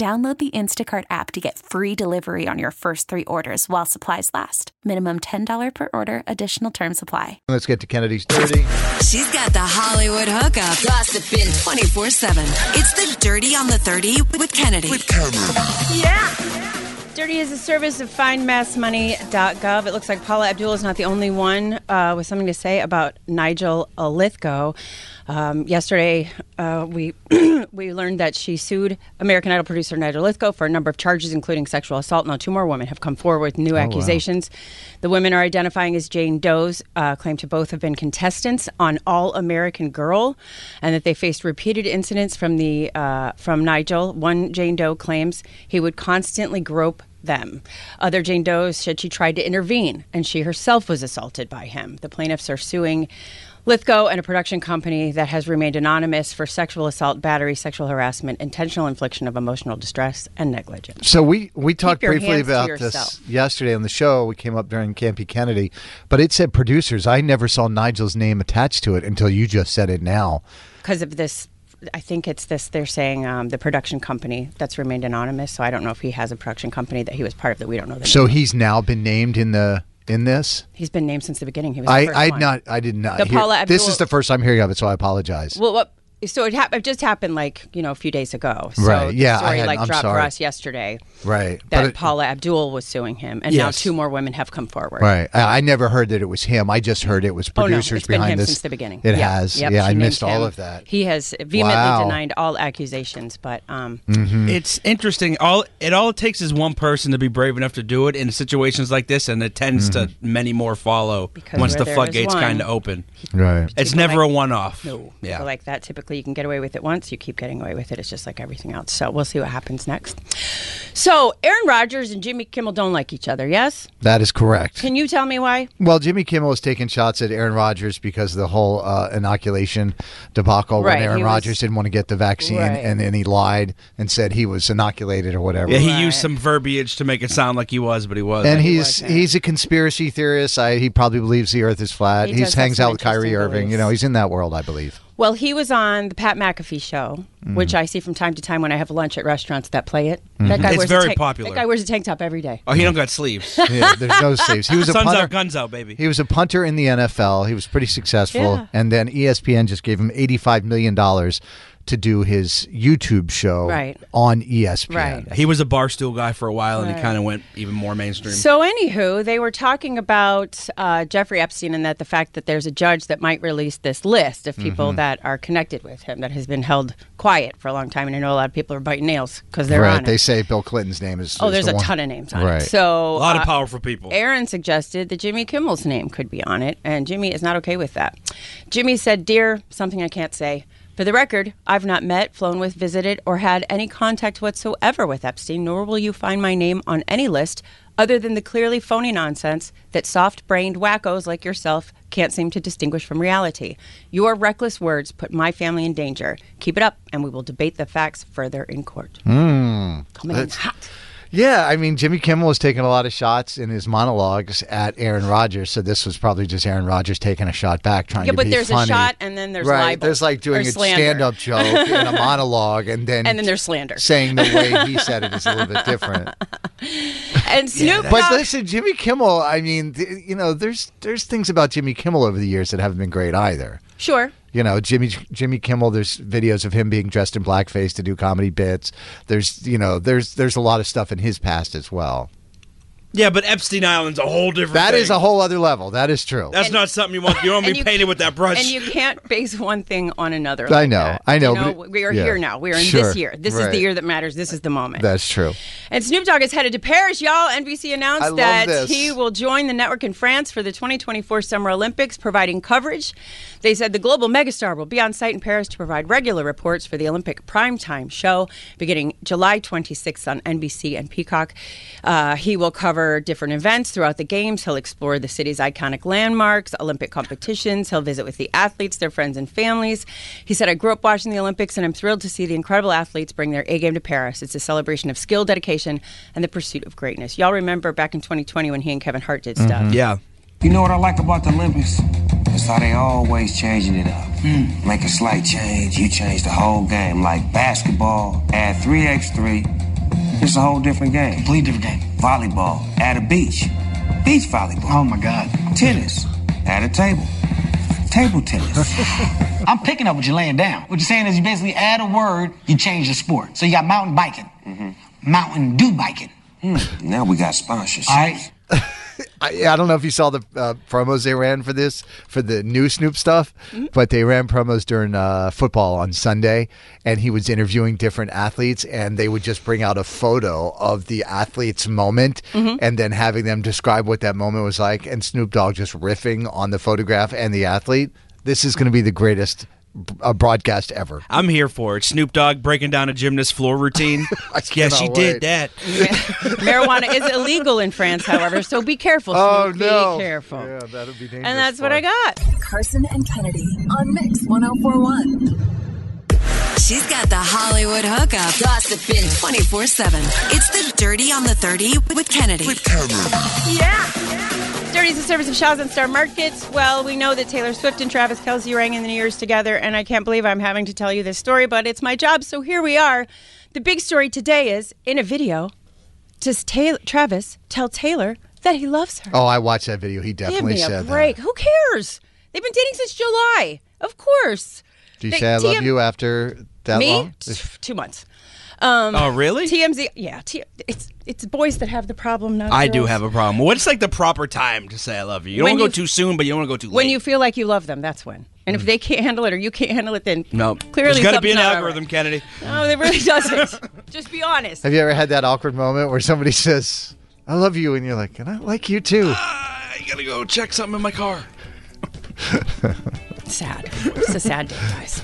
Download the Instacart app to get free delivery on your first three orders while supplies last. Minimum $10 per order, additional term supply. Let's get to Kennedy's 30. She's got the Hollywood hookup, gossiping 24 7. It's the Dirty on the 30 with Kennedy. With Yeah. Dirty is a service of findmassmoney.gov. It looks like Paula Abdul is not the only one uh, with something to say about Nigel Lythgoe. Um, yesterday, uh, we we learned that she sued American Idol producer Nigel Lythgoe for a number of charges, including sexual assault. Now, two more women have come forward with new accusations. The women are identifying as Jane Doe's, uh, claim to both have been contestants on All American Girl, and that they faced repeated incidents from the uh, from Nigel. One Jane Doe claims he would constantly grope them. Other Jane Doe said she tried to intervene and she herself was assaulted by him. The plaintiffs are suing Lythgoe and a production company that has remained anonymous for sexual assault, battery, sexual harassment, intentional infliction of emotional distress, and negligence. So we, we talked briefly about this yesterday on the show. We came up during Campy Kennedy, but it said producers. I never saw Nigel's name attached to it until you just said it now. Because of this, I think it's this, they're saying um, the production company that's remained anonymous. So I don't know if he has a production company that he was part of that we don't know. So name. he's now been named in the in this. he's been named since the beginning. He was I I not I did not. The hear- Paula this is the first I'm hearing of it, so I apologize. Well, what? So it, hap- it just happened like you know a few days ago. So Right, the yeah, I story had- like I'm dropped for us yesterday right, that it- Paula Abdul was suing him, and now two more women have come forward. right. I, I never heard that it was him. I just heard it was producers Oh no, producers it's been him this. since the beginning. It Yeah, has. yep, yeah, she I named missed all him. of that. He has vehemently Wow. denied all accusations, but um, It's interesting. All it all it takes is one person to be brave enough to do it in situations like this, and it tends to many more follow Because once the floodgates kind of open. Right. It's never like- a one-off. no, Yeah. like that typically you can get away with it once, you keep getting away with it. It's just like everything else. So we'll see what happens next. So Aaron Rodgers and Jimmy Kimmel don't like each other. Yes, That is correct. can you tell me why? Well, Jimmy Kimmel was taking shots at Aaron Rodgers because of the whole uh, inoculation debacle Right, when Aaron he was- Rodgers didn't want to get the vaccine Right. and then he lied and said he was inoculated or whatever. Yeah, he Right. used some verbiage to make it sound like he was, but he wasn't. and he he's wasn't. he's a conspiracy theorist. I, he probably believes the Earth is flat. He He hangs out with Kyrie interesting Irving. You know, he's in that world, I believe. Well, he was on the Pat McAfee show, Mm. which I see from time to time when I have lunch at restaurants that play it. That guy It's wears very a tank, popular. That guy wears a tank top every day. oh, he don't got sleeves. Yeah, there's no sleeves. He was a punter. out, guns out, baby. He was a punter in the NFL. He was pretty successful, Yeah. and then ESPN just gave him eighty-five million dollars to do his YouTube show Right. on ESPN. Right. he was a barstool guy for a while, and he kind of went even more mainstream. So, anywho, they were talking about uh, Jeffrey Epstein and that the fact that there's a judge that might release this list of people Mm-hmm. that are connected with him that has been held quiet for a long time. And I know a lot of people are biting nails because they're right. on They it. say Bill Clinton's name is. Oh, is there's the a one. ton of names on Right. it. So a lot of uh, powerful people. Aaron suggested that Jimmy Kimmel's name could be on it, and Jimmy is not okay with that. Jimmy said, Dear, something I can't say. For the record, I've not met, flown with, visited, or had any contact whatsoever with Epstein, nor will you find my name on any list other than the clearly phony nonsense that soft brained wackos like yourself can't seem to distinguish from reality. Your reckless words put my family in danger. Keep it up, and we will debate the facts further in court. Hmm. Coming in hot. Yeah, I mean, Jimmy Kimmel was taking a lot of shots in his monologues at Aaron Rodgers, so this was probably just Aaron Rodgers taking a shot back, trying Yeah, to but there's a shot and then there's right. libel There's like doing a stand-up joke in a monologue, and then And then there's slander. saying the way he said it is a little bit different. And Snoop But listen, Jimmy Kimmel. I mean, th- you know, there's there's things about Jimmy Kimmel over the years that haven't been great either. Sure. You know, Jimmy Jimmy Kimmel. There's videos of him being dressed in blackface to do comedy bits. There's you know there's there's a lot of stuff in his past as well. Yeah, but Epstein Island's a whole different. That thing. is a whole other level. That is true. That's not something you want. You don't want to be you- painted with that brush. And you can't base one thing on another. I know, that. I know, You but we are yeah. here now. We are in Sure, this year. This is the year that matters. This is the moment. That's true. And Snoop Dogg is headed to Paris, y'all. NBC announced that this. he will join the network in France for the 2024 Summer Olympics, providing coverage. They said the global megastar will be on site in Paris to provide regular reports for the Olympic primetime show beginning July 26th on NBC and Peacock. Uh, he will cover different events throughout the Games. He'll explore the city's iconic landmarks, Olympic competitions. He'll visit with the athletes, their friends, and families. He said, I grew up watching the Olympics, and I'm thrilled to see the incredible athletes bring their A game to Paris. It's a celebration of skill, dedication, and the pursuit of greatness. Y'all remember back in 2020 when he and Kevin Hart did stuff. Mm-hmm. yeah. You know what I like about the Olympics? It's how they always changing it up. Mm. Make a slight change, you change the whole game. Like basketball, add 3x3. It's a whole different game. Complete different game. Volleyball, at a beach. Beach volleyball. Oh my God. Tennis, at a table. Table tennis. I'm picking up what you're laying down. What you're saying is you basically add a word, you change the sport. So you got mountain biking, mm-hmm. mountain do biking. Hmm. now we got sponsorships. All right. I, I don't know if you saw the uh, promos they ran for this for the new Snoop stuff, Mm-hmm. but they ran promos during uh, football on Sunday, and he was interviewing different athletes, and they would just bring out a photo of the athlete's moment, Mm-hmm. and then having them describe what that moment was like, and Snoop Dogg just riffing on the photograph and the athlete. This is going to be the greatest uh, broadcast ever. I'm here for it. Snoop Dogg breaking down a gymnast floor routine. I yeah, she cannot did wait. that. Marijuana is illegal in France, however, so be careful. Oh Snoop. no! Be careful. Yeah, that'll be dangerous. And that's for what I got. Carson and Kennedy on Mix 1041. She's got the Hollywood hookup. Gossiping 24 7. It's the Dirty on the 30 with Kennedy. With Kennedy. Yeah. Dirty is a service of Shaw's and Star Markets. Well, we know that Taylor Swift and Travis Kelce rang in the New Year's together, and I can't believe I'm having to tell you this story, but it's my job, so here we are. The big story today is in a video, does Taylor, Travis tell Taylor that he loves her? Oh, I watched that video. He Give definitely me a said break. that. Who cares? They've been dating since July. Of course. Do you They- say I love TM you after that Me? long? Two months. Um, Oh, really? TMZ. Yeah, T- it's it's boys that have the problem. Not I do have a problem. What's like the proper time to say I love you? You don't want to go too soon, but you don't want to go too late. When you feel like you love them, that's when. And if they can't handle it or you can't handle it, then no, clearly there's got to be an not algorithm, Kennedy. right. No, there really doesn't. Just be honest. Have you ever had that awkward moment where somebody says, I love you, and you're like, and I like you too? I gotta go check something in my car. Sad. It's a sad day, guys.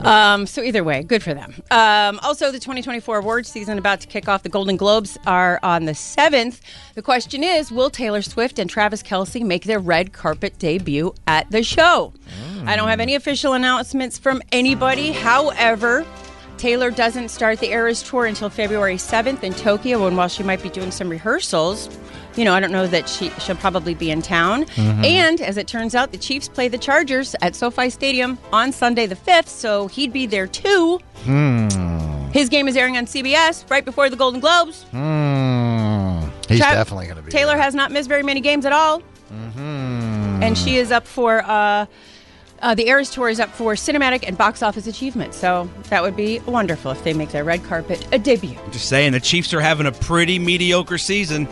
Um, so either way, good for them. Um, also, the 2024 awards season about to kick off. The Golden Globes are on the 7th. The question is, will Taylor Swift and Travis Kelce make their red carpet debut at the show? I don't have any official announcements from anybody. However, Taylor doesn't start the Eras tour until February 7th in Tokyo, and while she might be doing some rehearsals, you know, I don't know that she she'll probably be in town. And as it turns out, the Chiefs play the Chargers at SoFi Stadium on Sunday the 5th, so he'd be there too. His game is airing on CBS right before the Golden Globes. Hmm. He's Trav- definitely going to be. Taylor there. has not missed very many games at all. And she is up for uh, uh, the Eras Tour is up for cinematic and box office achievement. So that would be wonderful if they make their red carpet a debut. Just saying, the Chiefs are having a pretty mediocre season.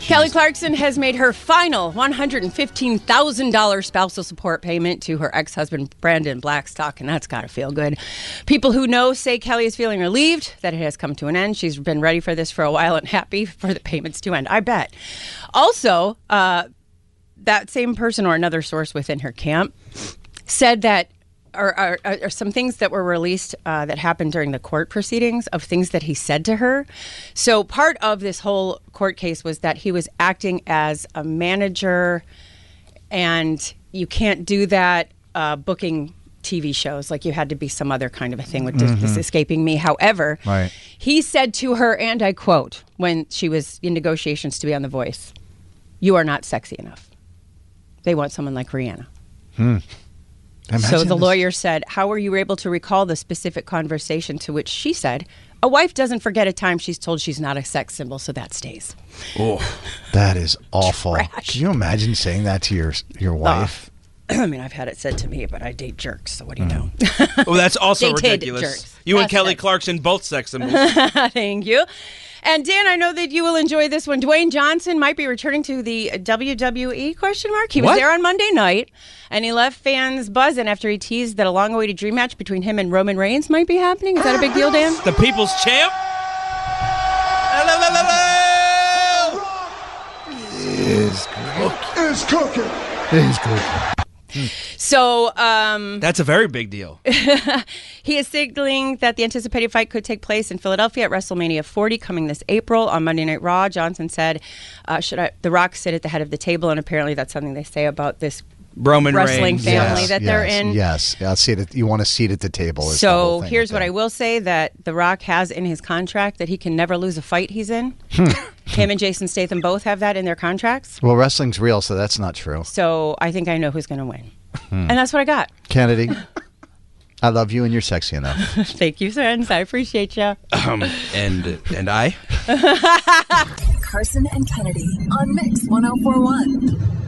Kelly Clarkson has made her final $115,000 spousal support payment to her ex husband, Brandon Blackstock, and that's got to feel good. People who know say Kelly is feeling relieved that it has come to an end. She's been ready for this for a while and happy for the payments to end, I bet. Also, uh, that same person or another source within her camp said that or, or, or some things that were released uh, that happened during the court proceedings of things that he said to her. So part of this whole court case was that he was acting as a manager, and you can't do that uh, booking TV shows. Like you had to be some other kind of a thing, which is escaping me. However, Right. he said to her, and I quote, when she was in negotiations to be on The Voice, "You are not sexy enough. They want someone like Rihanna." So Imagine the this- lawyer said, How were you able to recall the specific conversation to which she said, A wife doesn't forget a time she's told she's not a sex symbol, so that stays. Oh, that is awful. Trash. Can you imagine saying that to your your wife? I mean, I've had it said to me, but I date jerks. So what do you know? Mm. Oh, that's also Dated ridiculous. jerks. You and Kelly it. Clarkson both sex symbols. Thank you. And Dan, I know that you will enjoy this one. Dwayne Johnson might be returning to the WWE question mark. He was What? there on Monday night, and he left fans buzzing after he teased that a long-awaited dream match between him and Roman Reigns might be happening. Is that a big deal, Dan? the people's champ. It's So, um, That's a very big deal. He is signaling that the anticipated fight could take place in Philadelphia at WrestleMania 40 coming this April on Monday Night Raw. Johnson said, uh, "Should I, The Rock sit at the head of the table?" And apparently, that's something they say about this Roman wrestling Reigns. family Yes, that they're yes, in. Yes, yeah, seat at, you want a seat at the table. is the So thing here's with what I will say: that The Rock has in his contract that he can never lose a fight he's in. Hmm. Him and Jason Statham both have that in their contracts. Well, wrestling's real, so that's not true. So I think I know who's going to win, Hmm. and that's what I got. Kennedy, I love you and you're sexy enough. Thank you, friends. I appreciate you. Um, and and I. Carson and Kennedy on Mix 1041.